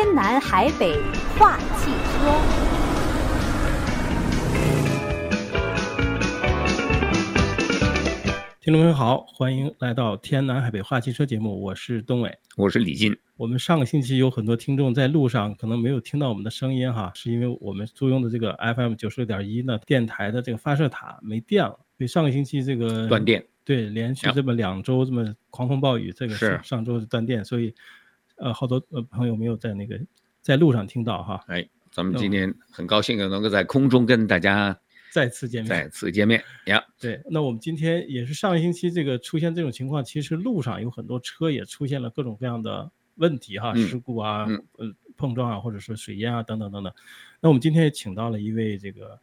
天南海北话汽车，听众朋友好，欢迎来到天南海北话汽车节目，我是东伟，我是李进。我们上个星期有很多听众在路上可能没有听到我们的声音哈，是因为我们租用的这个 FM 九十六点一呢电台的这个发射塔没电了，所以上个星期这个断电。对，连续这么两周这么狂风暴雨，这个是上周是断电，所以呃好多呃朋友没有在那个在路上听到哈。哎，咱们今天很高兴能够在空中跟大家再次见面，再次见面呀。对，那我们今天也是上一星期这个出现这种情况，其实路上有很多车也出现了各种各样的。问题哈，事故啊，嗯呃，碰撞啊，或者说水淹啊，等等等等。那我们今天也请到了一位这个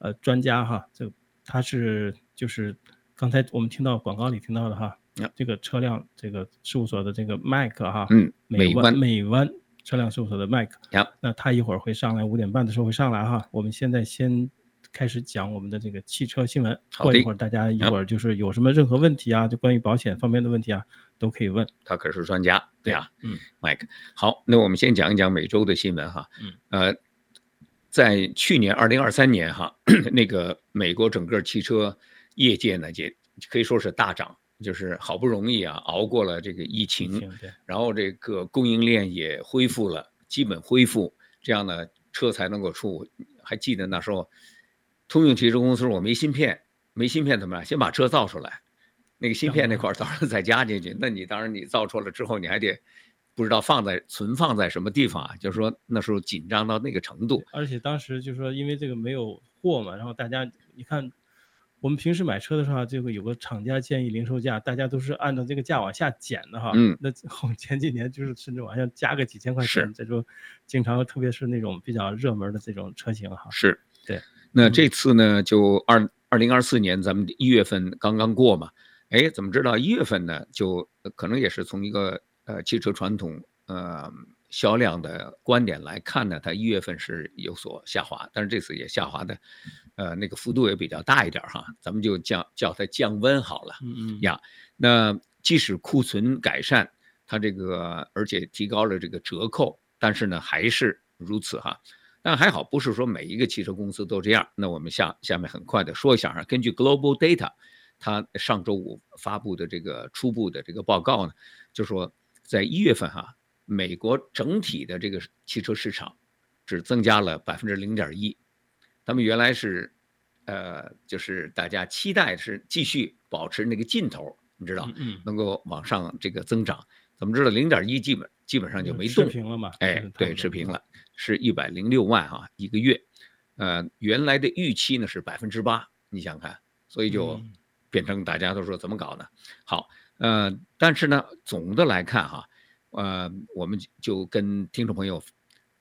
呃专家哈，这他是就是刚才我们听到广告里听到的哈，这个车辆这个事务所的这个 Mike 哈，嗯，美湾美湾车辆事务所的 Mike，那他一会儿会上来，五点半的时候会上来哈。我们现在先开始讲我们的这个汽车新闻，过一会儿大家一会儿就是有什么任何问题啊，就关于保险方面的问题啊。都可以问，他可是专家，对呀、啊，嗯，Mike，好，那我们先讲一讲每周的新闻哈，嗯，呃，在去年二零二三年哈，那个美国整个汽车业界呢，也可以说是大涨，就是好不容易啊熬过了这个疫情，然后这个供应链也恢复了，基本恢复，这样呢车才能够出。还记得那时候，通用汽车公司说我没芯片，没芯片怎么办？先把车造出来。那个芯片那块到时候再加进去，那你当然你造出来之后，你还得不知道放在存放在什么地方啊？就是说那时候紧张到那个程度。而且当时就是说，因为这个没有货嘛，然后大家你看，我们平时买车的时候，这个有个厂家建议零售价，大家都是按照这个价往下减的哈。嗯。那后前几年就是甚至往下加个几千块钱，这种经常特别是那种比较热门的这种车型哈。是。对。那这次呢，就二二零二四年咱们一月份刚刚过嘛。哎，怎么知道一月份呢？就可能也是从一个呃汽车传统呃销量的观点来看呢，它一月份是有所下滑，但是这次也下滑的，呃那个幅度也比较大一点哈。咱们就叫叫它降温好了。嗯嗯呀，那即使库存改善，它这个而且提高了这个折扣，但是呢还是如此哈。但还好，不是说每一个汽车公司都这样。那我们下下面很快的说一下哈，根据 Global Data。它上周五发布的这个初步的这个报告呢，就说在一月份哈，美国整体的这个汽车市场只增加了百分之零点一，他们原来是，呃，就是大家期待是继续保持那个劲头，你知道，能够往上这个增长。怎么知道零点一基本基本上就没动，持平了嘛？哎，对，持平了，是一百零六万啊一个月，呃，原来的预期呢是百分之八，你想看，所以就。变成大家都说怎么搞呢？好，呃，但是呢，总的来看哈，呃，我们就跟听众朋友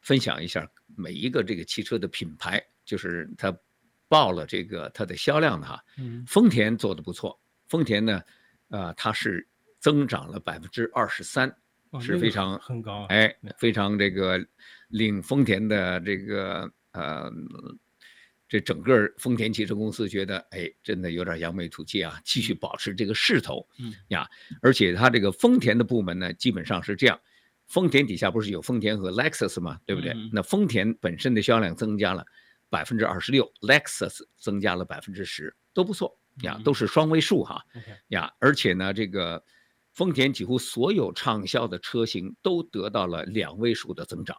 分享一下每一个这个汽车的品牌，就是它报了这个它的销量的哈。嗯。丰田做的不错，丰田呢，呃，它是增长了百分之二十三，是非常很高，哎，非常这个令丰田的这个呃。这整个丰田汽车公司觉得，哎，真的有点扬眉吐气啊，继续保持这个势头，嗯呀，而且它这个丰田的部门呢，基本上是这样，丰田底下不是有丰田和 Lexus 吗？对不对？嗯、那丰田本身的销量增加了百分之二十六，Lexus 增加了百分之十，都不错呀，都是双位数哈，嗯、呀，而且呢，这个丰田几乎所有畅销的车型都得到了两位数的增长，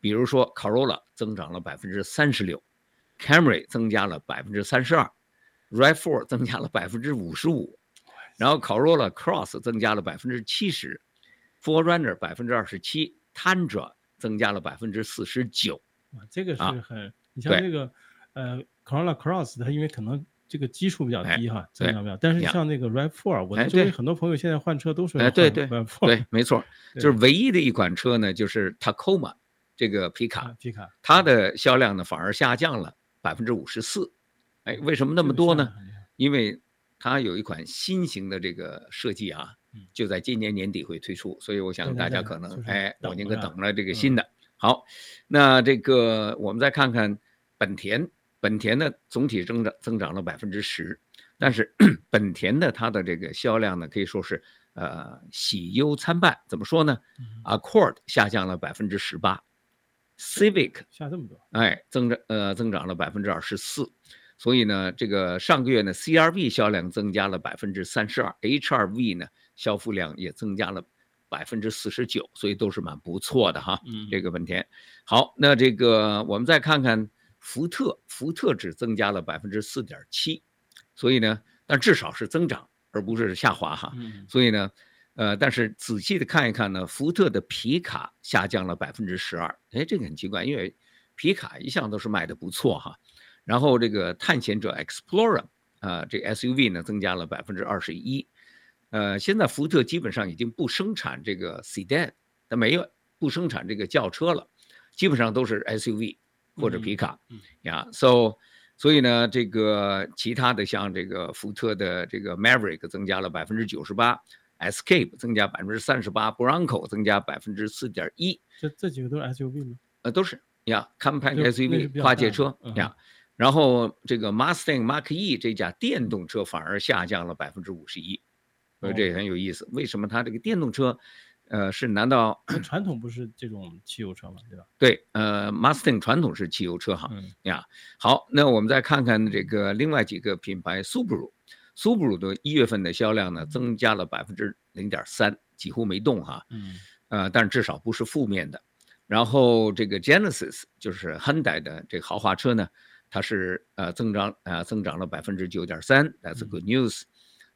比如说 Corolla 增长了百分之三十六。Camry 增加了百分之三十二，RAV4 增加了百分之五十五，然后 Corolla Cross 增加了百分之七十，4Runner 百分之二十七，Tundra 增加了百分之四十九。哇，这个是很，啊、你像这个呃 Corolla Cross，它因为可能这个基数比较低哈，哎、增长比较，但是像那个 RAV4，我的周围很多朋友现在换车都是 RAV4，哎对对对，没错，就是唯一的一款车呢，就是 Tacoma 这个皮卡，啊、皮卡，它的销量呢反而下降了。百分之五十四，哎，为什么那么多呢？因为它有一款新型的这个设计啊，就在今年年底会推出，所以我想大家可能哎，我宁可等着这个新的。好，那这个我们再看看本田，本田呢总体增长增长了百分之十，但是 本田的它的这个销量呢可以说是呃喜忧参半。怎么说呢？Accord 下降了百分之十八，Civic 下这么多，哎，增长呃增长了百分之二十四。所以呢，这个上个月呢，CRV 销量增加了百分之三十二，HRV 呢，销付量也增加了百分之四十九，所以都是蛮不错的哈。嗯，这个本田。好，那这个我们再看看福特，福特只增加了百分之四点七，所以呢，但至少是增长，而不是下滑哈。嗯，所以呢，呃，但是仔细的看一看呢，福特的皮卡下降了百分之十二，哎，这个很奇怪，因为皮卡一向都是卖的不错哈。然后这个探险者 Explorer 啊、呃，这个 SUV 呢增加了百分之二十一，呃，现在福特基本上已经不生产这个 Sedan，它没有不生产这个轿车了，基本上都是 SUV 或者皮卡，嗯。呀，so 所以呢，这个其他的像这个福特的这个 Maverick 增加了百分之九十八，Escape 增加百分之三十八，Bronco 增加百分之四点一，这这几个都是 SUV 吗？呃，都是呀，Compact SUV 跨界车呀。然后这个 Mustang Mark E 这架电动车反而下降了百分之五十一，所以这也很有意思。为什么它这个电动车，呃，是难道传统不是这种汽油车吗？对吧？对，呃，Mustang 传统是汽油车哈。嗯呀，好，那我们再看看这个另外几个品牌，Subaru，Subaru 的一月份的销量呢增加了百分之零点三，几乎没动哈。嗯。呃，但至少不是负面的。然后这个 Genesis 就是 Hyundai 的这个豪华车呢。它是呃增长呃增长了百分之九点三，That's good news。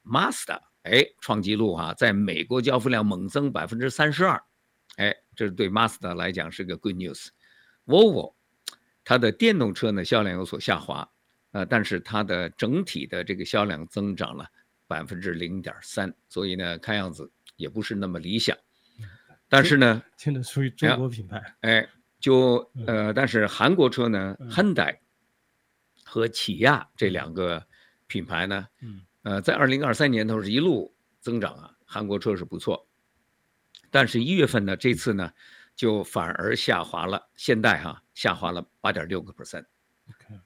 Master 哎创纪录哈，在美国交付量猛增百分之三十二，哎，这是对 Master 来讲是个 good news。Volvo 它的电动车呢销量有所下滑，呃，但是它的整体的这个销量增长了百分之零点三，所以呢看样子也不是那么理想。但是呢，现在属于中国品牌，哎，就呃，但是韩国车呢，Hyundai。和起亚这两个品牌呢，嗯，呃，在二零二三年都是一路增长啊，韩国车是不错，但是一月份呢，这次呢，就反而下滑了，现代哈下滑了八点六个 percent，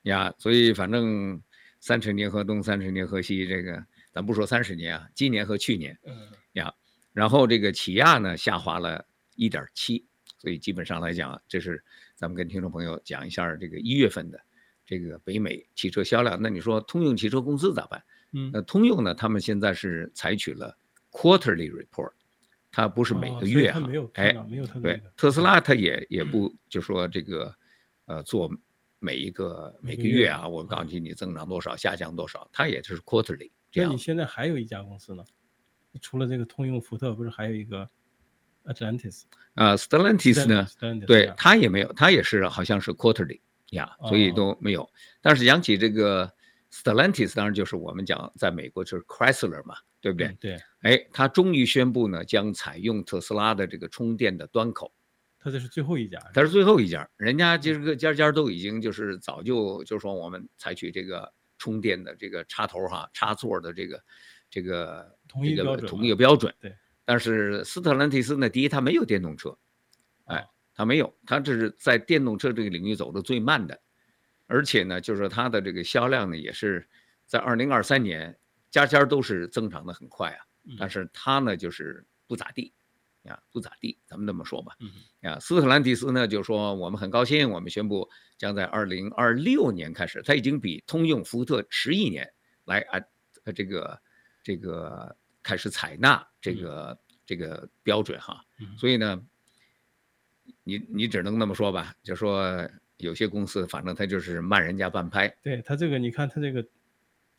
呀，所以反正三十年河东，三十年河西，这个咱不说三十年啊，今年和去年，嗯，呀，然后这个起亚呢下滑了一点七，所以基本上来讲，这是咱们跟听众朋友讲一下这个一月份的。这个北美汽车销量，那你说通用汽车公司咋办？嗯，那通用呢？他们现在是采取了 quarterly report，它不是每个月哈，哎，没有对，特斯拉它也也不就说这个，呃，做每一个每个月啊，我告诉你你增长多少，下降多少，它也就是 quarterly。那你现在还有一家公司呢？除了这个通用福特，不是还有一个 Atlantis 啊，Stellantis 呢？对，它也没有，它也是好像是 quarterly。呀，所以都没有。但是讲起这个 Stellantis，当然就是我们讲在美国就是 Chrysler 嘛，对不对？对。哎，它终于宣布呢，将采用特斯拉的这个充电的端口。他这是最后一家。他是最后一家，人家这个家家都已经就是早就就说我们采取这个充电的这个插头哈，插座的这个这个同一个标准。同一个标准。对。但是斯特兰蒂斯呢，第一它没有电动车，哎。它没有，它这是在电动车这个领域走的最慢的，而且呢，就是说它的这个销量呢，也是在二零二三年家家都是增长的很快啊，但是它呢就是不咋地，呀，不咋地，咱们这么说吧，啊，斯特兰蒂斯呢就说我们很高兴，我们宣布将在二零二六年开始，它已经比通用、福特迟一年来啊，这个这个开始采纳这个这个标准哈，所以呢。你你只能那么说吧，就说有些公司，反正他就是慢人家半拍。对他这个，你看他这个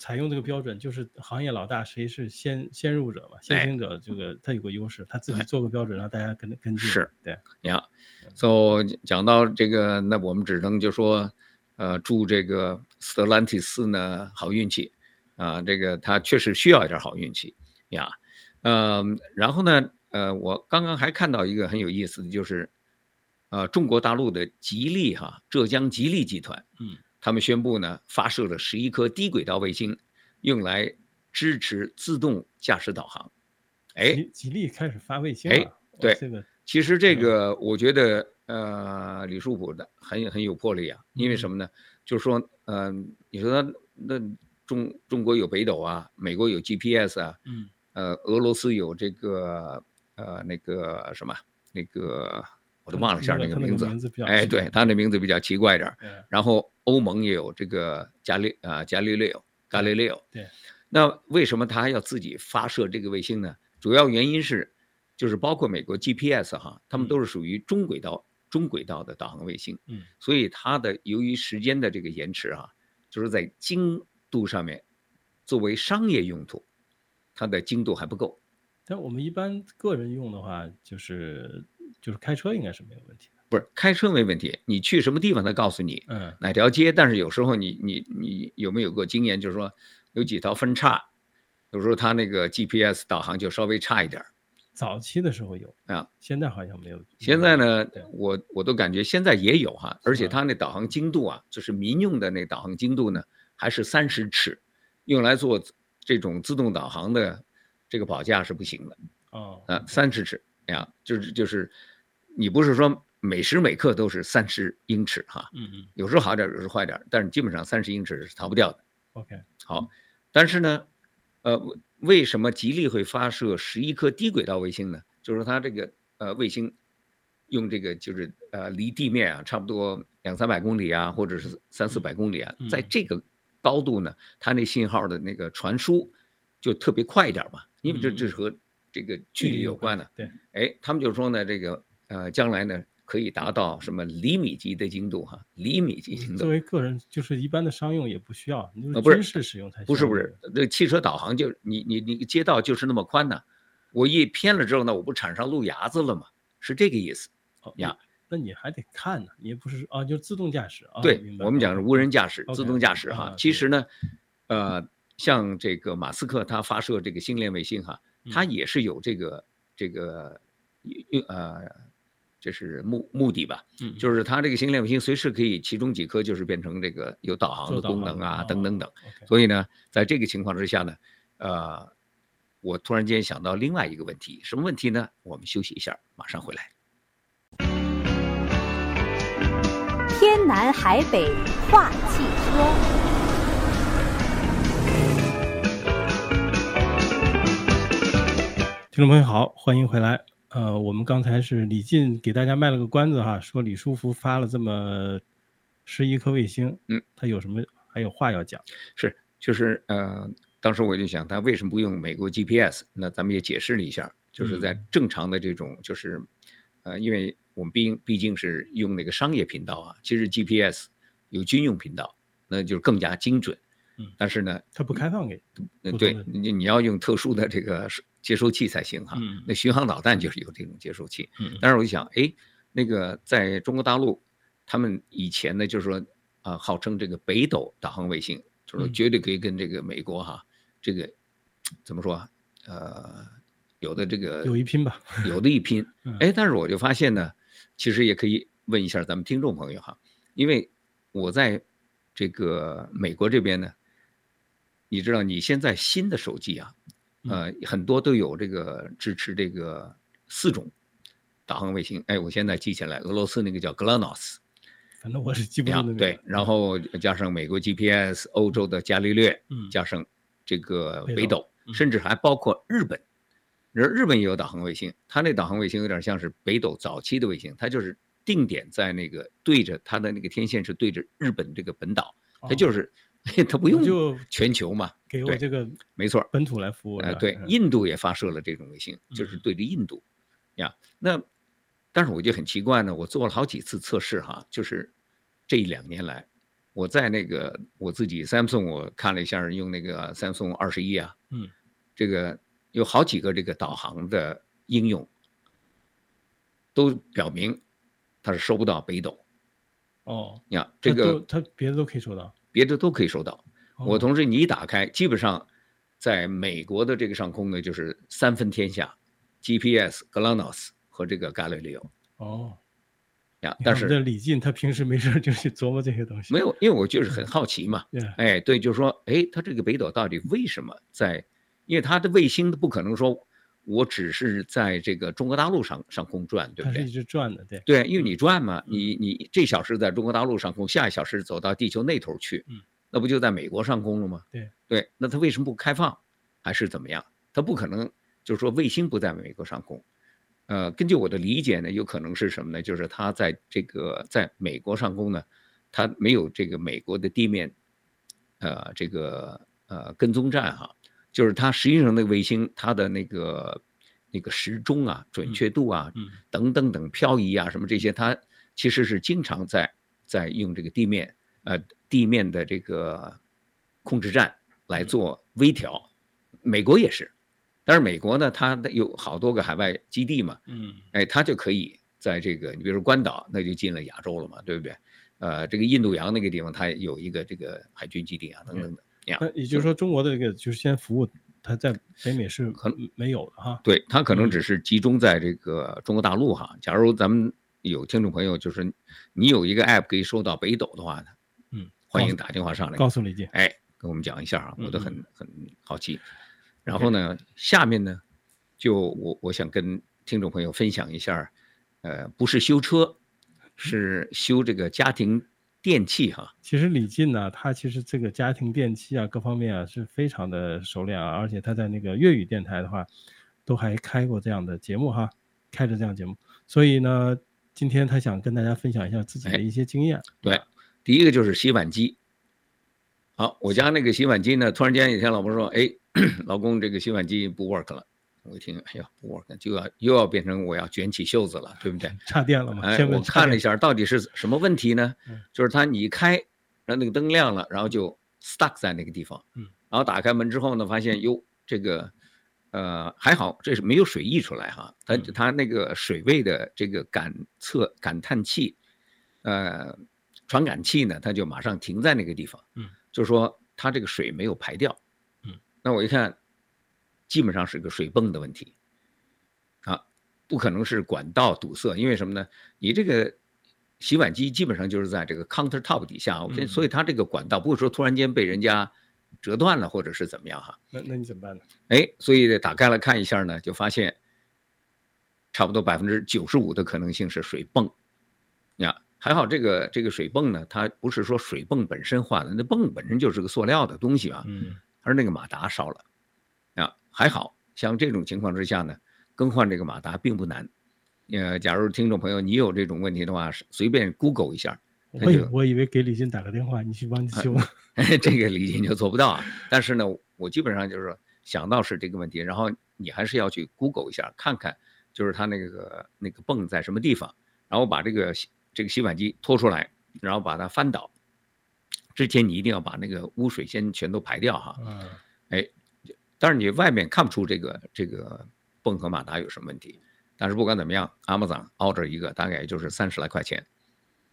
采用这个标准，就是行业老大谁是先先入者嘛，先行者，这个他有个优势，他自己做个标准，让大家跟跟进。是，对。你好，so 讲到这个，那我们只能就说，呃，祝这个斯特兰蒂斯呢好运气啊，这个他确实需要一点好运气呀。嗯，然后呢，呃，我刚刚还看到一个很有意思的就是。呃，中国大陆的吉利哈，浙江吉利集团，嗯，他们宣布呢，发射了十一颗低轨道卫星，用来支持自动驾驶导航。哎，吉利开始发卫星了。哎，对，这个其实这个我觉得，呃，李书福的很很有魄力啊。因为什么呢？就是说，嗯，你说那中中国有北斗啊，美国有 GPS 啊，嗯，呃，俄罗斯有这个呃那个什么那个我都忘了一下那个名字，哎，对，他的名字比较奇怪一点。然后欧盟也有这个伽利啊伽利略，伽利略。对。那为什么他还要自己发射这个卫星呢？主要原因是，就是包括美国 GPS 哈，他们都是属于中轨道、中轨道的导航卫星。嗯。所以它的由于时间的这个延迟啊，就是在精度上面，作为商业用途。它的精度还不够，但我们一般个人用的话，就是就是开车应该是没有问题的。不是开车没问题，你去什么地方，它告诉你，嗯，哪条街。但是有时候你你你有没有过经验，就是说有几条分叉，有时候它那个 GPS 导航就稍微差一点。早期的时候有啊，现在好像没有。现在呢，我我都感觉现在也有哈，而且它那导航精度啊，就是民用的那导航精度呢，还是三十尺，用来做。这种自动导航的这个保驾是不行的哦，啊，三十尺呀，就是就是，你不是说每时每刻都是三十英尺哈，嗯嗯，有时候好点，有时候坏点，但是基本上三十英尺是逃不掉的。OK，好，但是呢，呃，为什么吉利会发射十一颗低轨道卫星呢？就是它这个呃卫星用这个就是呃离地面啊差不多两三百公里啊，或者是三四百公里啊，在这个。高度呢，它那信号的那个传输就特别快一点嘛，因为这这是和这个距离有关的。对，哎，他们就说呢，这个呃，将来呢可以达到什么厘米级的精度哈，厘米级精度。作为个人，就是一般的商用也不需要，你就是军事使用才。不是不是，这汽车导航就你你你街道就是那么宽呢，我一偏了之后呢，我不产生路牙子了吗？是这个意思呀。那你还得看呢，你也不是啊，就自动驾驶啊。对，我们讲是无人驾驶、Okay. 自动驾驶哈。其实呢，呃，像这个马斯克他发射这个星链卫星哈，他也是有这个这个呃，这是目目的吧？嗯，就是它这个星链卫星随时可以其中几颗就是变成这个有导航的功能啊，等等等。所以呢，在这个情况之下呢，呃，我突然间想到另外一个问题，什么问题呢？我们休息一下，马上回来。天南海北话汽车，听众朋友好，欢迎回来。呃，我们刚才是李进给大家卖了个关子哈，说李书福发了这么十一颗卫星，嗯，他有什么还有话要讲？是，就是呃，当时我就想他为什么不用美国 GPS？那咱们也解释了一下，就是在正常的这种就是，嗯、呃，因为。我们毕竟毕竟是用那个商业频道啊，其实 GPS 有军用频道，那就是更加精准。嗯，但是呢，它不开放给。嗯，对你你要用特殊的这个接收器才行哈。嗯，那巡航导弹就是有这种接收器。嗯，但是我就想，哎，那个在中国大陆，他们以前呢就是说啊、呃，号称这个北斗导航卫星，就是说绝对可以跟这个美国哈，这个怎么说啊呃，有的这个有一拼吧，有的一拼。哎，但是我就发现呢。其实也可以问一下咱们听众朋友哈，因为我在这个美国这边呢，你知道你现在新的手机啊，呃，很多都有这个支持这个四种导航卫星。哎，我现在记起来，俄罗斯那个叫 GLONASS，反正我是记不住。对，然后加上美国 GPS，欧洲的伽利略，嗯，加上这个北斗，甚至还包括日本。而日本也有导航卫星，它那导航卫星有点像是北斗早期的卫星，它就是定点在那个对着它的那个天线是对着日本这个本岛，它就是它不用就全球嘛，给我这个没错本土来服务。呃，对，印度也发射了这种卫星，就是对着印度呀。那但是我就很奇怪呢，我做了好几次测试哈，就是这一两年来，我在那个我自己 Samsung 我看了一下，用那个 Samsung 二十一啊，嗯，这个。有好几个这个导航的应用，都表明它是收不到北斗。哦，呀，这个它别的都可以收到，别的都可以收到。我同时你一打开，基本上在美国的这个上空呢，就是三分天下，GPS、GLONASS 和这个伽利略。哦，呀，但是这李进他平时没事就去琢磨这些东西。没有，因为我就是很好奇嘛。哎，对，就是说，哎，他这个北斗到底为什么在？因为他的卫星不可能说，我只是在这个中国大陆上上空转，对不对？它是一直转的，对。对，因为你转嘛，你你这小时在中国大陆上空，下一小时走到地球那头去，嗯，那不就在美国上空了吗？对，对，那它为什么不开放，还是怎么样？它不可能就是说卫星不在美国上空。呃，根据我的理解呢，有可能是什么呢？就是它在这个在美国上空呢，它没有这个美国的地面，呃，这个呃跟踪站哈，就是它实际上那个卫星它的那个那个时钟啊、准确度啊、等等等漂移啊什么这些，它其实是经常在在用这个地面呃地面的这个控制站来做微调，美国也是。但是美国呢，它有好多个海外基地嘛，嗯，哎，它就可以在这个，你比如说关岛，那就进了亚洲了嘛，对不对？呃，这个印度洋那个地方，它有一个这个海军基地啊，等等的。那也就是说，中国的这个就是先服务，它在北美是可能没有的哈。对，它可能只是集中在这个中国大陆哈。假如咱们有听众朋友，就是你有一个 app 可以收到北斗的话呢，嗯，欢迎打电话上来，告诉李姐，哎，跟我们讲一下啊，我都很很好奇。然后呢，下面呢，就我我想跟听众朋友分享一下，呃，不是修车，是修这个家庭电器哈。其实李进呢，他其实这个家庭电器啊，各方面啊是非常的熟练啊，而且他在那个粤语电台的话，都还开过这样的节目哈，开着这样节目。所以呢，今天他想跟大家分享一下自己的一些经验。对，第一个就是洗碗机。好，我家那个洗碗机呢，突然间有一天老婆说，哎。老公，这个洗碗机不 work 了。我一听，哎呀，不 work，就要又要变成我要卷起袖子了，对不对？插电了吗？哎，我看了一下，到底是什么问题呢？就是它你一开，然后那个灯亮了，然后就 stuck 在那个地方。嗯。然后打开门之后呢，发现哟，这个呃还好，这是没有水溢出来哈。它它那个水位的这个感测感叹器，呃，传感器呢，它就马上停在那个地方。嗯。就是说它这个水没有排掉。那我一看，基本上是个水泵的问题，啊，不可能是管道堵塞，因为什么呢？你这个洗碗机基本上就是在这个 counter top 底下，我所以它这个管道不会说突然间被人家折断了或者是怎么样哈。那那你怎么办呢？哎，所以打开来看一下呢，就发现差不多百分之九十五的可能性是水泵，呀，还好这个这个水泵呢，它不是说水泵本身坏了，那泵本身就是个塑料的东西啊。嗯。而那个马达烧了，啊，还好像这种情况之下呢，更换这个马达并不难。呃，假如听众朋友你有这种问题的话，随便 Google 一下。我以我以为给李金打个电话，你去帮你修。啊、这个李金就做不到啊。但是呢，我基本上就是想到是这个问题，然后你还是要去 Google 一下，看看就是它那个那个泵在什么地方，然后把这个这个洗碗机拖出来，然后把它翻倒。之前你一定要把那个污水先全都排掉哈，嗯，哎，但是你外面看不出这个这个泵和马达有什么问题，但是不管怎么样，Amazon order 一个大概也就是三十来块钱，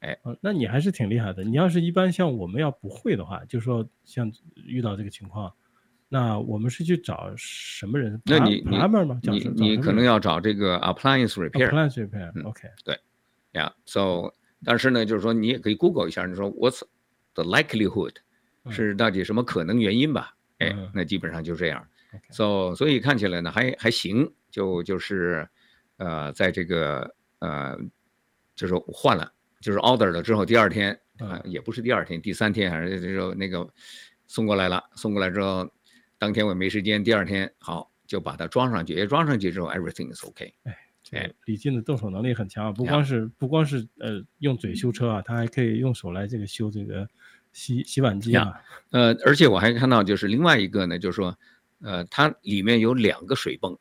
哎，那你还是挺厉害的。你要是一般像我们要不会的话，就说像遇到这个情况，那我们是去找什么人？那你你你你可能要找这个 appliance repair，appliance repair，OK，对，呀，so，但是呢，就是说你也可以 Google 一下，你说 What's The likelihood 是到底什么可能原因吧？哎，那基本上就这样。So 所以看起来呢还还行，就就是呃，在这个呃，就是换了，就是 order 了之后，第二天啊，也不是第二天，第三天还是就是那个送过来了，送过来之后，当天我没时间，第二天好就把它装上去，也装上去之后，everything is OK。哎，李进的动手能力很强啊，不光是不光是呃用嘴修车啊，他还可以用手来这个修这个洗洗碗机啊。呃，而且我还看到就是另外一个呢，就是说，呃，它里面有两个水泵，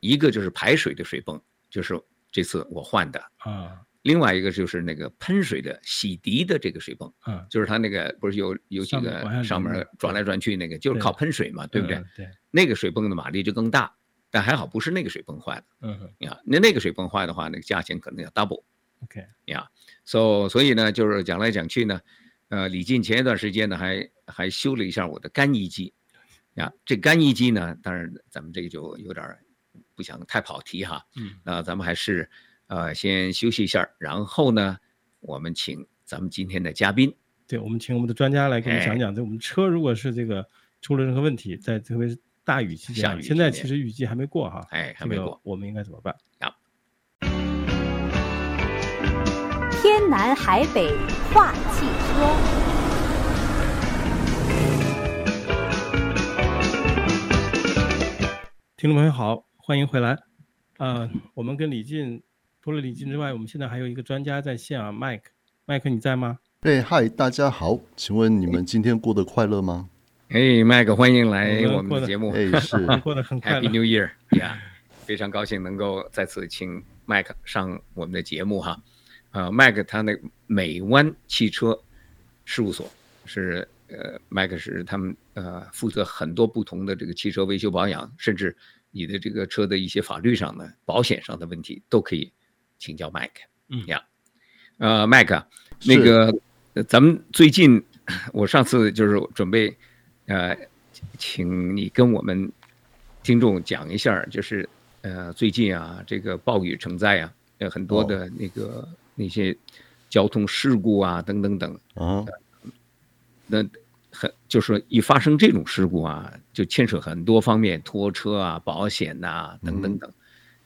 一个就是排水的水泵，就是这次我换的啊。另外一个就是那个喷水的洗涤的这个水泵，嗯，就是它那个不是有有几个上面转来转去那个，就是靠喷水嘛，对不对？对。那个水泵的马力就更大。但还好不是那个水泵坏的，嗯，呀，那那个水泵坏的话，那个价钱可能要 double，OK，呀，so 所以呢，就是讲来讲去呢，呃，李进前一段时间呢，还还修了一下我的干衣机，呀，这干衣机呢，当然咱们这个就有点不想太跑题哈，嗯，那咱们还是呃先休息一下，然后呢，我们请咱们今天的嘉宾，对，我们请我们的专家来给我们讲讲，这我们车如果是这个出了任何问题，在特别是。大雨期间，现在其实雨季还没过哈，哎，还没过，我们应该怎么办？啊，天南海北话汽车。听众朋友好，欢迎回来。呃，我们跟李进，除了李进之外，我们现在还有一个专家在线啊，Mike，Mike 你在吗？哎，嗨，大家好，请问你们今天过得快乐吗？哎，Mike，欢迎来我们的节目。哎，是 过得很快乐。Happy New Year，Yeah，非常高兴能够再次请 Mike 上我们的节目哈。呃，Mike 他那美湾汽车事务所是呃，Mike 是他们呃负责很多不同的这个汽车维修保养，甚至。你的这个车的一些法律上的、保险上的问题都可以请教 Mike。嗯呀，呃，Mike，那个咱们最近，我上次就是准备，呃，请你跟我们听众讲一下，就是呃，最近啊，这个暴雨成灾啊，呃很多的那个、哦、那些交通事故啊，等等等。啊，那。很就是说，一发生这种事故啊，就牵扯很多方面，拖车啊、保险呐、啊、等等等。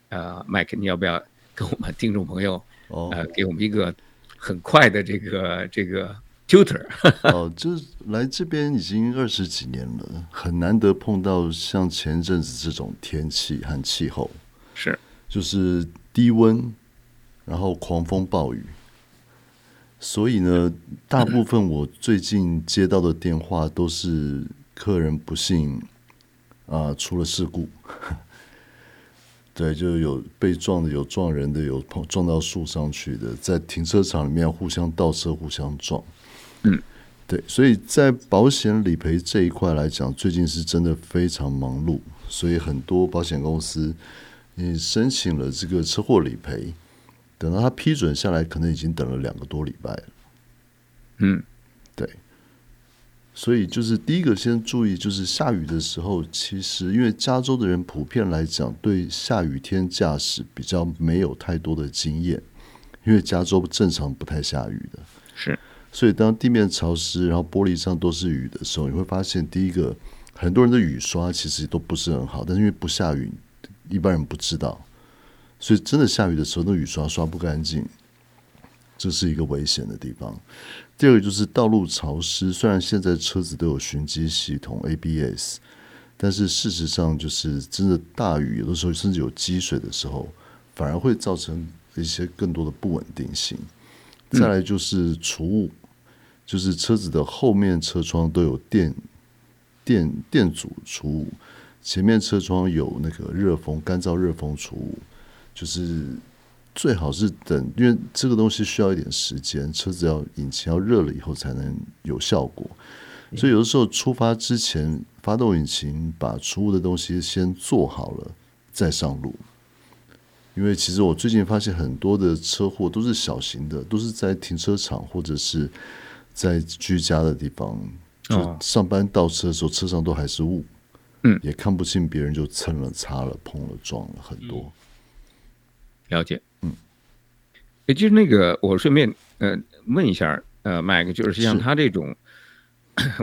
呃，Mike，你要不要跟我们听众朋友，呃，给我们一个很快的这个这个 tutor？哦，就来这边已经二十几年了，很难得碰到像前阵子这种天气和气候，是，就是低温，然后狂风暴雨。所以呢，大部分我最近接到的电话都是客人不幸啊、呃、出了事故，对，就有被撞的，有撞人的，有碰撞到树上去的，在停车场里面互相倒车、互相撞。嗯，对，所以在保险理赔这一块来讲，最近是真的非常忙碌，所以很多保险公司你申请了这个车祸理赔。等到他批准下来，可能已经等了两个多礼拜了。嗯，对。所以就是第一个先注意，就是下雨的时候，其实因为加州的人普遍来讲，对下雨天驾驶比较没有太多的经验，因为加州正常不太下雨的。是。所以当地面潮湿，然后玻璃上都是雨的时候，你会发现，第一个很多人的雨刷其实都不是很好，但是因为不下雨，一般人不知道。所以真的下雨的时候，那雨刷刷不干净，这是一个危险的地方。第二个就是道路潮湿，虽然现在车子都有循迹系统 ABS，但是事实上就是真的大雨，有的时候甚至有积水的时候，反而会造成一些更多的不稳定性。再来就是除雾，就是车子的后面车窗都有电电电阻除雾，前面车窗有那个热风干燥热风除雾。就是最好是等，因为这个东西需要一点时间，车子要引擎要热了以后才能有效果。所以有的时候出发之前，发动引擎把除雾的东西先做好了再上路。因为其实我最近发现很多的车祸都是小型的，都是在停车场或者是在居家的地方，就上班倒车的时候车上都还是雾，嗯，也看不清别人就蹭了、擦了、碰了、撞了很多。了解，嗯，也就是那个，我顺便呃问一下，呃，Mike，就是像他这种，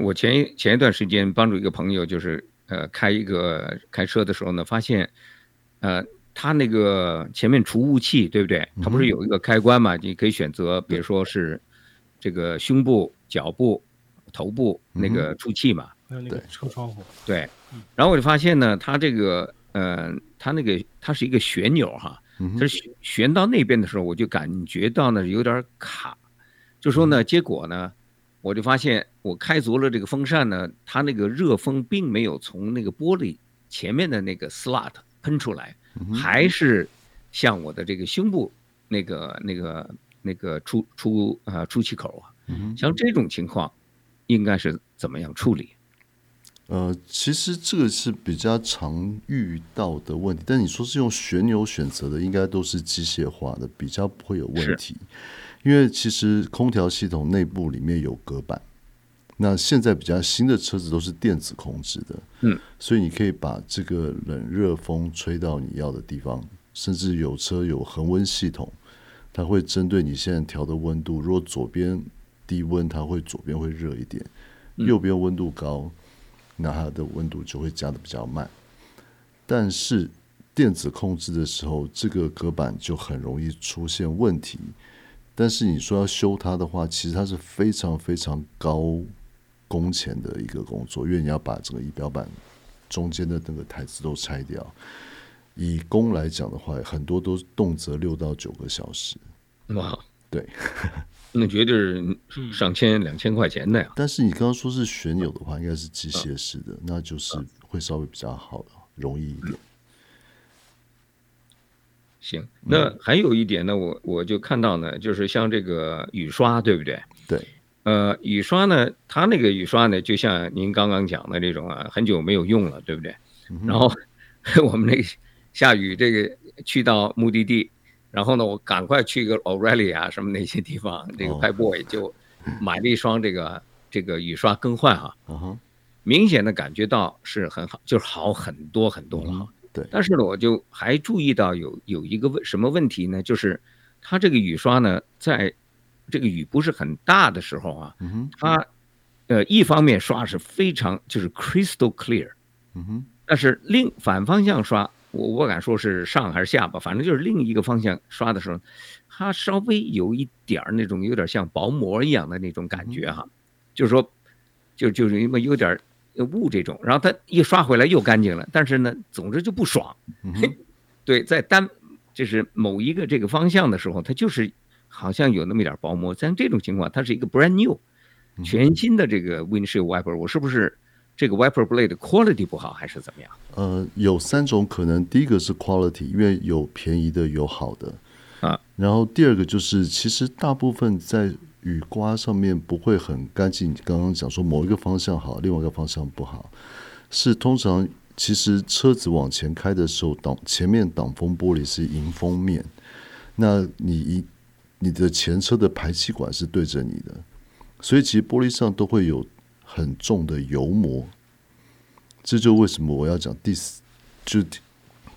我前一前一段时间帮助一个朋友，就是呃开一个开车的时候呢，发现，呃，他那个前面除雾器，对不对？他不是有一个开关嘛？你可以选择，比如说是这个胸部、脚部、头部那个出气嘛？还有那个车窗户。对，然后我就发现呢，他这个，呃，他那个它是一个旋钮哈。它是旋到那边的时候，我就感觉到呢有点卡，就说呢，结果呢，我就发现我开足了这个风扇呢，它那个热风并没有从那个玻璃前面的那个 slot 喷出来，还是像我的这个胸部那个那个那个出出啊出气口啊，像这种情况，应该是怎么样处理？呃，其实这个是比较常遇到的问题，但你说是用旋钮选择的，应该都是机械化的，比较不会有问题。因为其实空调系统内部里面有隔板，那现在比较新的车子都是电子控制的，嗯，所以你可以把这个冷热风吹到你要的地方，甚至有车有恒温系统，它会针对你现在调的温度，如果左边低温，它会左边会热一点，右边温度高。那它的温度就会加的比较慢，但是电子控制的时候，这个隔板就很容易出现问题。但是你说要修它的话，其实它是非常非常高工钱的一个工作，因为你要把整个仪表板中间的那个台子都拆掉。以工来讲的话，很多都动辄六到九个小时。哇，对，那绝对是上千、两千块钱的呀。但是你刚刚说是旋钮的话，应该是机械式的，那就是会稍微比较好，容易一点。行，那还有一点呢，我我就看到呢，就是像这个雨刷，对不对？对。呃，雨刷呢，它那个雨刷呢，就像您刚刚讲的这种啊，很久没有用了，对不对？然后 我们那个。下雨，这个去到目的地，然后呢，我赶快去一个 O'Reilly 啊，什么那些地方，这个 Pipeboy 就买了一双这个这个雨刷更换哈，明显的感觉到是很好，就是好很多很多了哈。对，但是呢，我就还注意到有有一个问什么问题呢？就是它这个雨刷呢，在这个雨不是很大的时候啊，它呃一方面刷是非常就是 crystal clear，嗯哼，但是另反方向刷。我我敢说是上还是下吧，反正就是另一个方向刷的时候，它稍微有一点儿那种有点像薄膜一样的那种感觉哈，就是说，就就是因为有点雾这种，然后它一刷回来又干净了，但是呢，总之就不爽。对，在单就是某一个这个方向的时候，它就是好像有那么一点薄膜。像这种情况，它是一个 brand new 全新的这个 windshield wiper，我是不是？这个 wiper blade 的 quality 不好还是怎么样？呃，有三种可能。第一个是 quality，因为有便宜的，有好的啊。然后第二个就是，其实大部分在雨刮上面不会很干净。你刚刚讲说某一个方向好，另外一个方向不好，是通常其实车子往前开的时候，挡前面挡风玻璃是迎风面，那你一你的前车的排气管是对着你的，所以其实玻璃上都会有。很重的油膜，这就为什么我要讲第四，就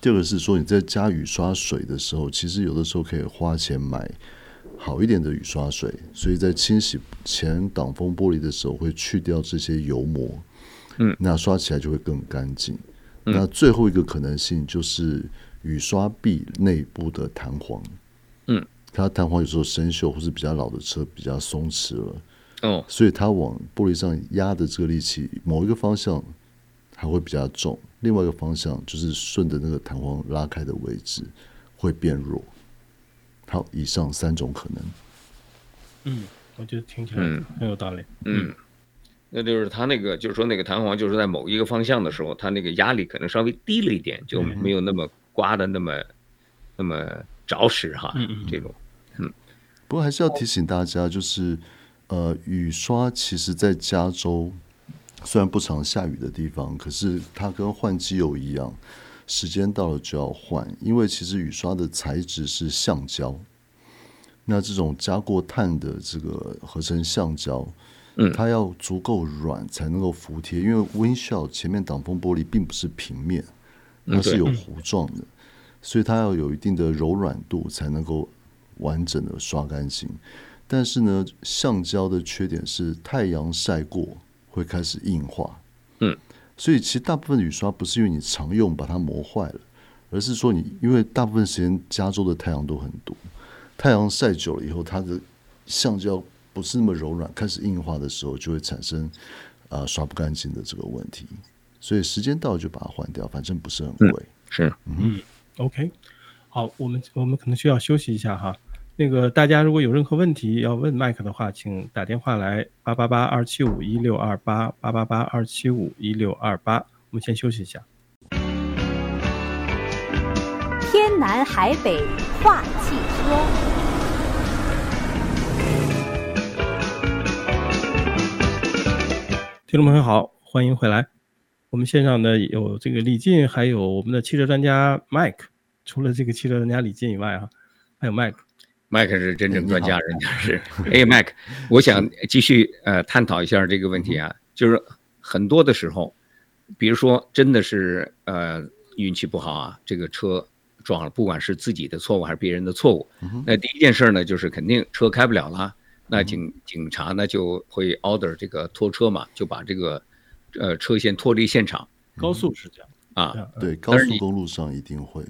第二个是说你在加雨刷水的时候，其实有的时候可以花钱买好一点的雨刷水，所以在清洗前挡风玻璃的时候会去掉这些油膜，嗯，那刷起来就会更干净。那最后一个可能性就是雨刷臂内部的弹簧，嗯，它弹簧有时候生锈或是比较老的车比较松弛了。哦，所以它往玻璃上压的这个力气，某一个方向还会比较重，另外一个方向就是顺着那个弹簧拉开的位置会变弱。好，以上三种可能。嗯，我觉得听起来很有道理。嗯，嗯，那就是它那个，就是说那个弹簧就是在某一个方向的时候，它那个压力可能稍微低了一点，就没有那么刮的那么、嗯、那么着实哈。嗯嗯，这种，嗯。不过还是要提醒大家，就是。呃，雨刷其实，在加州虽然不常下雨的地方，可是它跟换机油一样，时间到了就要换。因为其实雨刷的材质是橡胶，那这种加过碳的这个合成橡胶，嗯，它要足够软才能够服帖。因为 windshield 前面挡风玻璃并不是平面，它是有弧状的，所以它要有一定的柔软度才能够完整的刷干净。但是呢，橡胶的缺点是太阳晒过会开始硬化，嗯，所以其实大部分雨刷不是因为你常用把它磨坏了，而是说你因为大部分时间加州的太阳都很毒，太阳晒久了以后，它的橡胶不是那么柔软，开始硬化的时候就会产生啊、呃、刷不干净的这个问题，所以时间到了就把它换掉，反正不是很贵，嗯、是，嗯，OK，好，我们我们可能需要休息一下哈。那个大家如果有任何问题要问麦克的话，请打电话来八八八二七五一六二八八八八二七五一六二八。我们先休息一下。天南海北话汽车，听众朋友好，欢迎回来。我们线上呢有这个李进，还有我们的汽车专家麦克。除了这个汽车专家李进以外，啊，还有麦克。麦克是真正专家，人家是。哎，麦克，我想继续呃探讨一下这个问题啊，就是很多的时候，比如说真的是呃运气不好啊，这个车撞了，不管是自己的错误还是别人的错误，那第一件事呢就是肯定车开不了了，那警警察呢就会 order 这个拖车嘛，就把这个呃车先脱离现场。高速是这样。啊，对，高速公路上一定会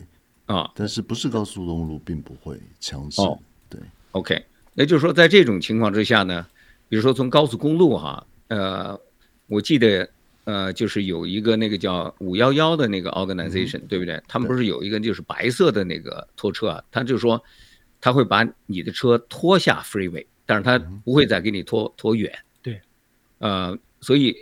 啊，但是不是高速公路并不会强制。对，OK，那就是说，在这种情况之下呢，比如说从高速公路哈，呃，我记得，呃，就是有一个那个叫五幺幺的那个 organization，、嗯、对不对？他们不是有一个就是白色的那个拖车啊？他就说他会把你的车拖下 freeway，但是他不会再给你拖拖远。对，呃，所以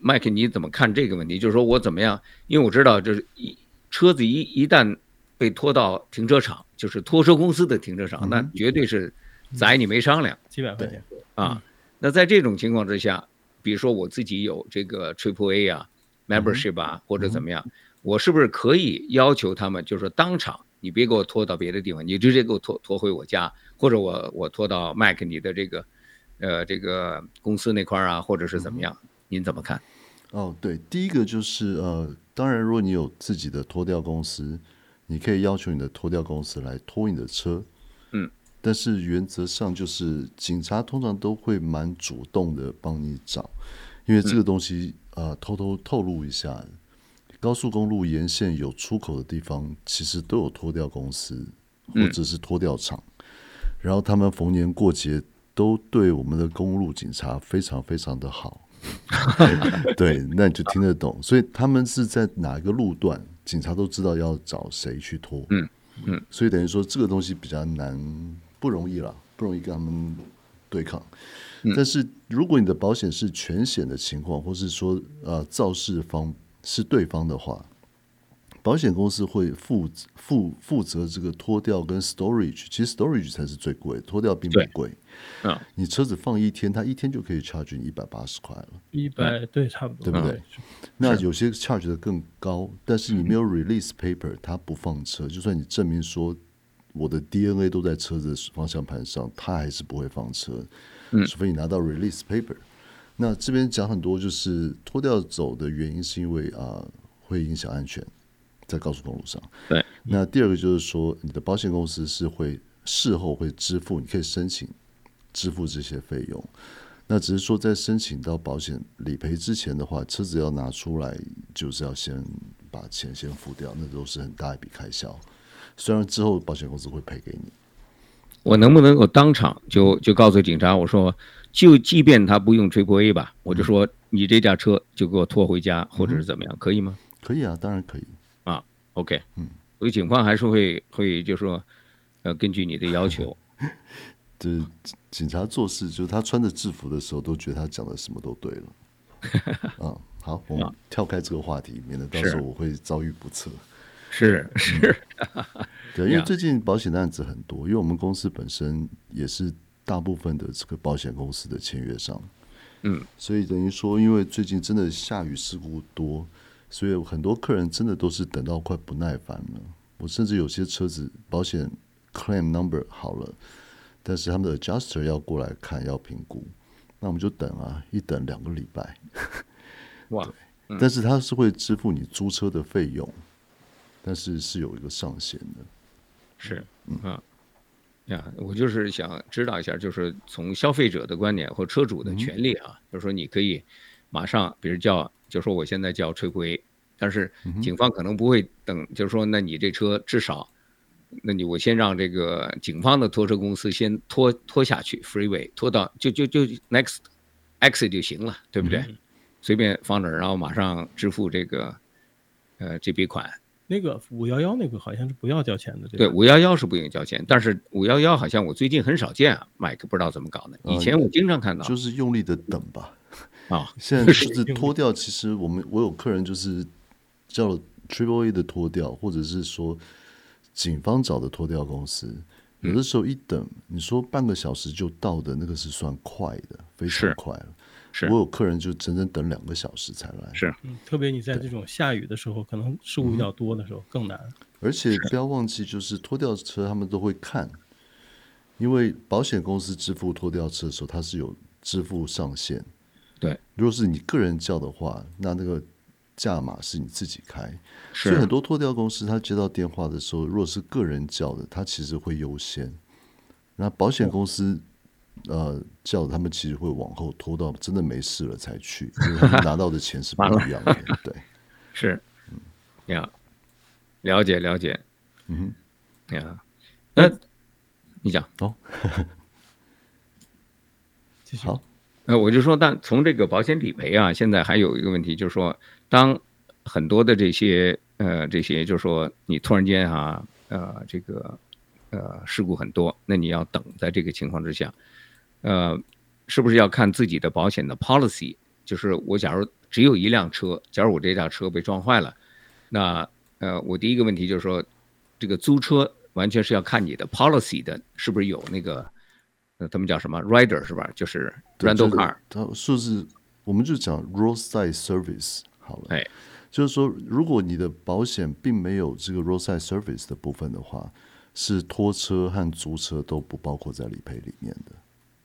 Mike 你怎么看这个问题？就是说我怎么样？因为我知道，就是一车子一一旦被拖到停车场，就是拖车公司的停车场，嗯、那绝对是宰你没商量，几百块钱啊。那在这种情况之下。比如说我自己有这个 Triple A 啊，membership 啊，或者怎么样，我是不是可以要求他们，就是说当场你别给我拖到别的地方，你直接给我拖拖回我家，或者我我拖到 Mike 你的这个，呃，这个公司那块儿啊，或者是怎么样？您怎么看？哦，对，第一个就是呃，当然如果你有自己的拖吊公司，你可以要求你的拖吊公司来拖你的车，嗯。但是原则上就是警察通常都会蛮主动的帮你找，因为这个东西啊、呃，偷偷透露一下，高速公路沿线有出口的地方，其实都有拖吊公司或者是拖吊厂，然后他们逢年过节都对我们的公路警察非常非常的好，对，那你就听得懂，所以他们是在哪一个路段，警察都知道要找谁去拖，嗯嗯，所以等于说这个东西比较难。不容易了，不容易跟他们对抗。嗯、但是如果你的保险是全险的情况，或是说呃肇事方是对方的话，保险公司会负负负责这个脱掉跟 storage。其实 storage 才是最贵，脱掉并不贵。嗯，你车子放一天，它一天就可以 charge 你一百八十块了。一百对，差不多，对不对？嗯、那有些 charge 的更高，但是你没有 release paper，它不放车。就算你证明说。我的 DNA 都在车子方向盘上，它还是不会放车，除非你拿到 release paper。嗯、那这边讲很多，就是脱掉走的原因是因为啊、呃，会影响安全，在高速公路上。对。那第二个就是说，你的保险公司是会事后会支付，你可以申请支付这些费用。那只是说，在申请到保险理赔之前的话，车子要拿出来，就是要先把钱先付掉，那都是很大一笔开销。虽然之后保险公司会赔给你，我能不能够当场就就告诉警察，我说就即便他不用 Triple A 吧，我就说你这架车就给我拖回家，或者是怎么样，可以吗？可以啊，当然可以啊。OK，嗯，所以警方还是会会就是说，呃，根据你的要求，就是警察做事，就是他穿着制服的时候，都觉得他讲的什么都对了。啊，好，我们跳开这个话题，免得到时候我会遭遇不测。是是，对，因为最近保险的案子很多，因为我们公司本身也是大部分的这个保险公司的签约商，嗯，所以等于说，因为最近真的下雨事故多，所以很多客人真的都是等到快不耐烦了。我甚至有些车子保险 claim number 好了，但是他们的 adjuster 要过来看要评估，那我们就等啊，一等两个礼拜，哇，嗯，但是他是会支付你租车的费用。但是是有一个上限的，是，嗯。啊，呀，我就是想知道一下，就是从消费者的观点或车主的权利啊，就是说你可以马上，比如叫，就说我现在叫吹回，但是警方可能不会等，就是说，那你这车至少，那你我先让这个警方的拖车公司先拖拖下去，freeway 拖到就就就 next exit 就行了，对不对？随便放那儿，然后马上支付这个呃这笔款。那个五幺幺那个好像是不要交钱的，对，五幺幺是不用交钱，但是五幺幺好像我最近很少见啊，Mike 不知道怎么搞的，以前我经常看到，就是用力的等吧，啊，现在就是脱掉，其实我们我有客人就是叫了 Triple A 的拖掉，或者是说警方找的拖掉公司，有的时候一等，你说半个小时就到的那个是算快的，非常快了。我有客人就整整等两个小时才来，是，嗯，特别你在这种下雨的时候，可能事故比较多的时候更难。而且不要忘记，就是拖吊车他们都会看，因为保险公司支付拖吊车的时候，它是有支付上限。对，如果是你个人叫的话，那那个价码是你自己开。是。所以很多拖吊公司他接到电话的时候，如果是个人叫的，他其实会优先。那保险公司。呃，叫他们其实会往后拖到真的没事了才去，因为他们拿到的钱是不一样的。对，是，嗯，呀，了解了解，嗯哼，呀，那你讲。哦，继续。好，呃，我就说，但从这个保险理赔啊，现在还有一个问题，就是说，当很多的这些呃这些，就是说你突然间啊，呃这个呃事故很多，那你要等在这个情况之下，呃，是不是要看自己的保险的 policy？就是我假如只有一辆车，假如我这辆车被撞坏了，那呃，我第一个问题就是说，这个租车完全是要看你的 policy 的，是不是有那个。那他们叫什么 rider 是吧？就是 rental car。他说是，我们就讲 roadside service 好了。哎，就是说，如果你的保险并没有这个 roadside service 的部分的话，是拖车和租车都不包括在理赔里面的。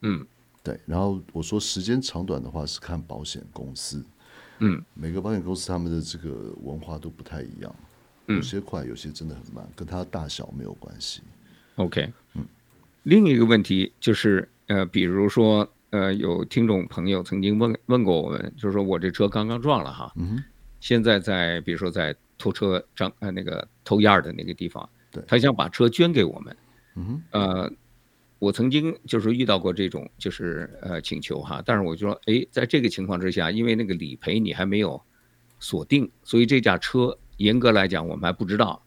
嗯，对。然后我说时间长短的话是看保险公司。嗯，每个保险公司他们的这个文化都不太一样。有些快，有些真的很慢，跟它大小没有关系。OK，嗯。另一个问题就是，呃，比如说，呃，有听众朋友曾经问问过我们，就是说我这车刚刚撞了哈，嗯，现在在比如说在拖车张呃那个偷样儿的那个地方，对，他想把车捐给我们，嗯，呃，我曾经就是遇到过这种就是呃请求哈，但是我就说，哎，在这个情况之下，因为那个理赔你还没有锁定，所以这架车严格来讲我们还不知道。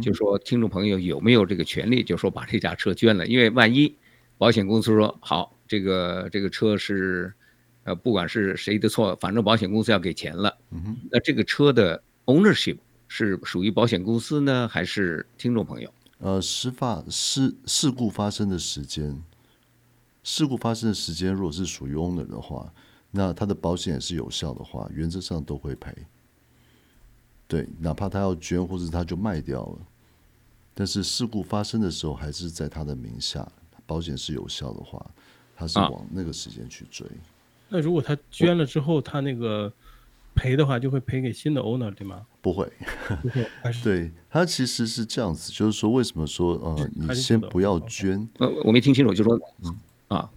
就说听众朋友有没有这个权利，就说把这架车捐了，因为万一保险公司说好，这个这个车是，呃，不管是谁的错，反正保险公司要给钱了。嗯，那这个车的 ownership 是属于保险公司呢，还是听众朋友？呃，事发事事故发生的时间，事故发生的时间，如果是属于 owner 的话，那他的保险也是有效的话，原则上都会赔。对，哪怕他要捐，或者他就卖掉了，但是事故发生的时候还是在他的名下，保险是有效的话，他是往那个时间去追。啊、那如果他捐了之后，他那个赔的话，就会赔给新的 owner 对吗？不会，不会，还是 对他其实是这样子，就是说为什么说呃，你先不要捐？呃，我没听清楚，就说嗯啊，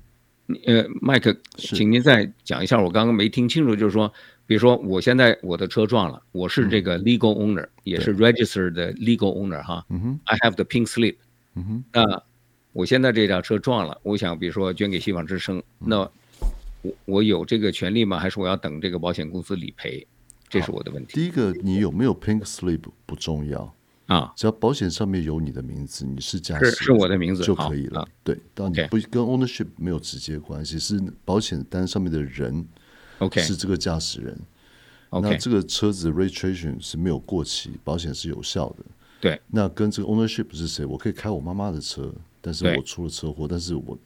呃，麦克，请您再讲一下，我刚刚没听清楚，就是说。比如说，我现在我的车撞了，我是这个 legal owner，、嗯、也是 registered 的 legal owner 哈。嗯哼，I have the pink slip。嗯哼，那我现在这辆车撞了，我想比如说捐给希望之声，嗯、那我我有这个权利吗？还是我要等这个保险公司理赔？这是我的问题。第一个，你有没有 pink slip 不重要啊，只要保险上面有你的名字，你是驾驶是是我的名字就可以了。对，但你不跟 ownership 没有直接关系，是保险单上面的人。OK，是这个驾驶人。Okay. 那这个车子 registration 是没有过期，保险是有效的。对，那跟这个 ownership 是谁？我可以开我妈妈的车，但是我出了车祸，但是我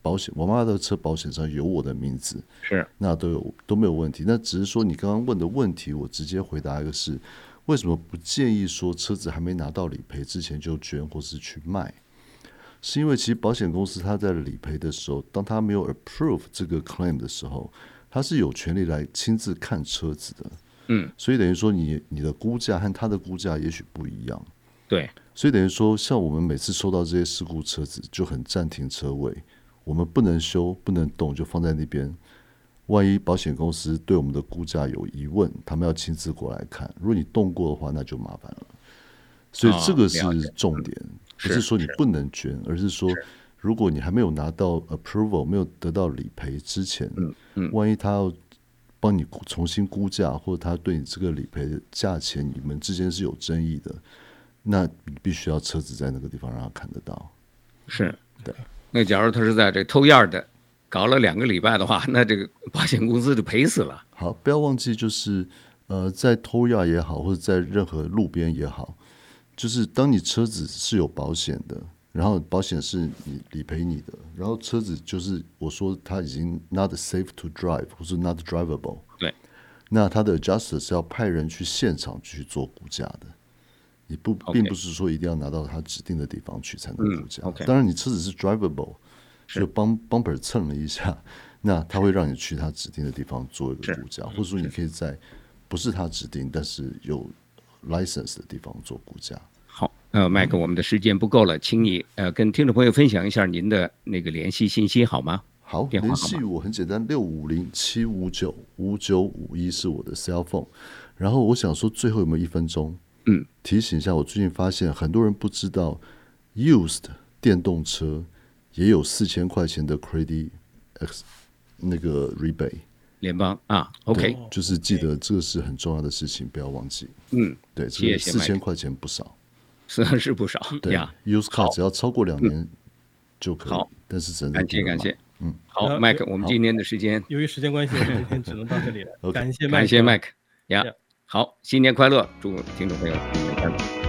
保险我妈妈的车保险上有我的名字，是那都有都没有问题。那只是说你刚刚问的问题，我直接回答一个是：为什么不建议说车子还没拿到理赔之前就捐或是去卖？是因为其实保险公司他在理赔的时候，当他没有 approve 这个 claim 的时候。他是有权利来亲自看车子的，嗯，所以等于说你你的估价和他的估价也许不一样，对，所以等于说像我们每次收到这些事故车子就很暂停车位，我们不能修不能动就放在那边，万一保险公司对我们的估价有疑问，他们要亲自过来看，如果你动过的话那就麻烦了，所以这个是重点，哦，不是说你不能捐，而是说。如果你还没有拿到 approval，没有得到理赔之前，嗯嗯，万一他要帮你重新估价，或者他对你这个理赔的价钱，你们之间是有争议的，那你必须要车子在那个地方让他看得到。是，对。那假如他是在这偷样儿的搞了两个礼拜的话，那这个保险公司就赔死了。好，不要忘记，就是呃，在偷样儿也好，或者在任何路边也好，就是当你车子是有保险的。然后保险是你理赔你的，然后车子就是我说它已经 not safe to drive 或是 not drivable，对，那他的 adjuster 是要派人去现场去做估价的，你不并不是说一定要拿到他指定的地方去才能估价。嗯 okay、当然你车子是 drivable，就帮 bumper 蹭了一下，那他会让你去他指定的地方做一个估价，或者说你可以在不是他指定但是有 license 的地方做估价。呃，麦克，我们的时间不够了，请你呃跟听众朋友分享一下您的那个联系信息好吗？好，联系我很简单，六五零七五九五九五一是我的 cell phone。然后我想说，最后有没有一分钟？嗯，提醒一下，我最近发现很多人不知道，used 电动车也有四千块钱的 credit x 那个 rebate。联邦啊，OK，就是记得这个是很重要的事情，不要忘记。嗯，对，这个四千块钱不少，是是不少。对呀，Use Car 只要超过两年就可以。好，但是只能感谢感谢。嗯，好，Mike，我们今天的时间，由于时间关系，我们今天只能到这里了。感谢感谢 Mike，呀，好，新年快乐，祝听众朋友新年快乐。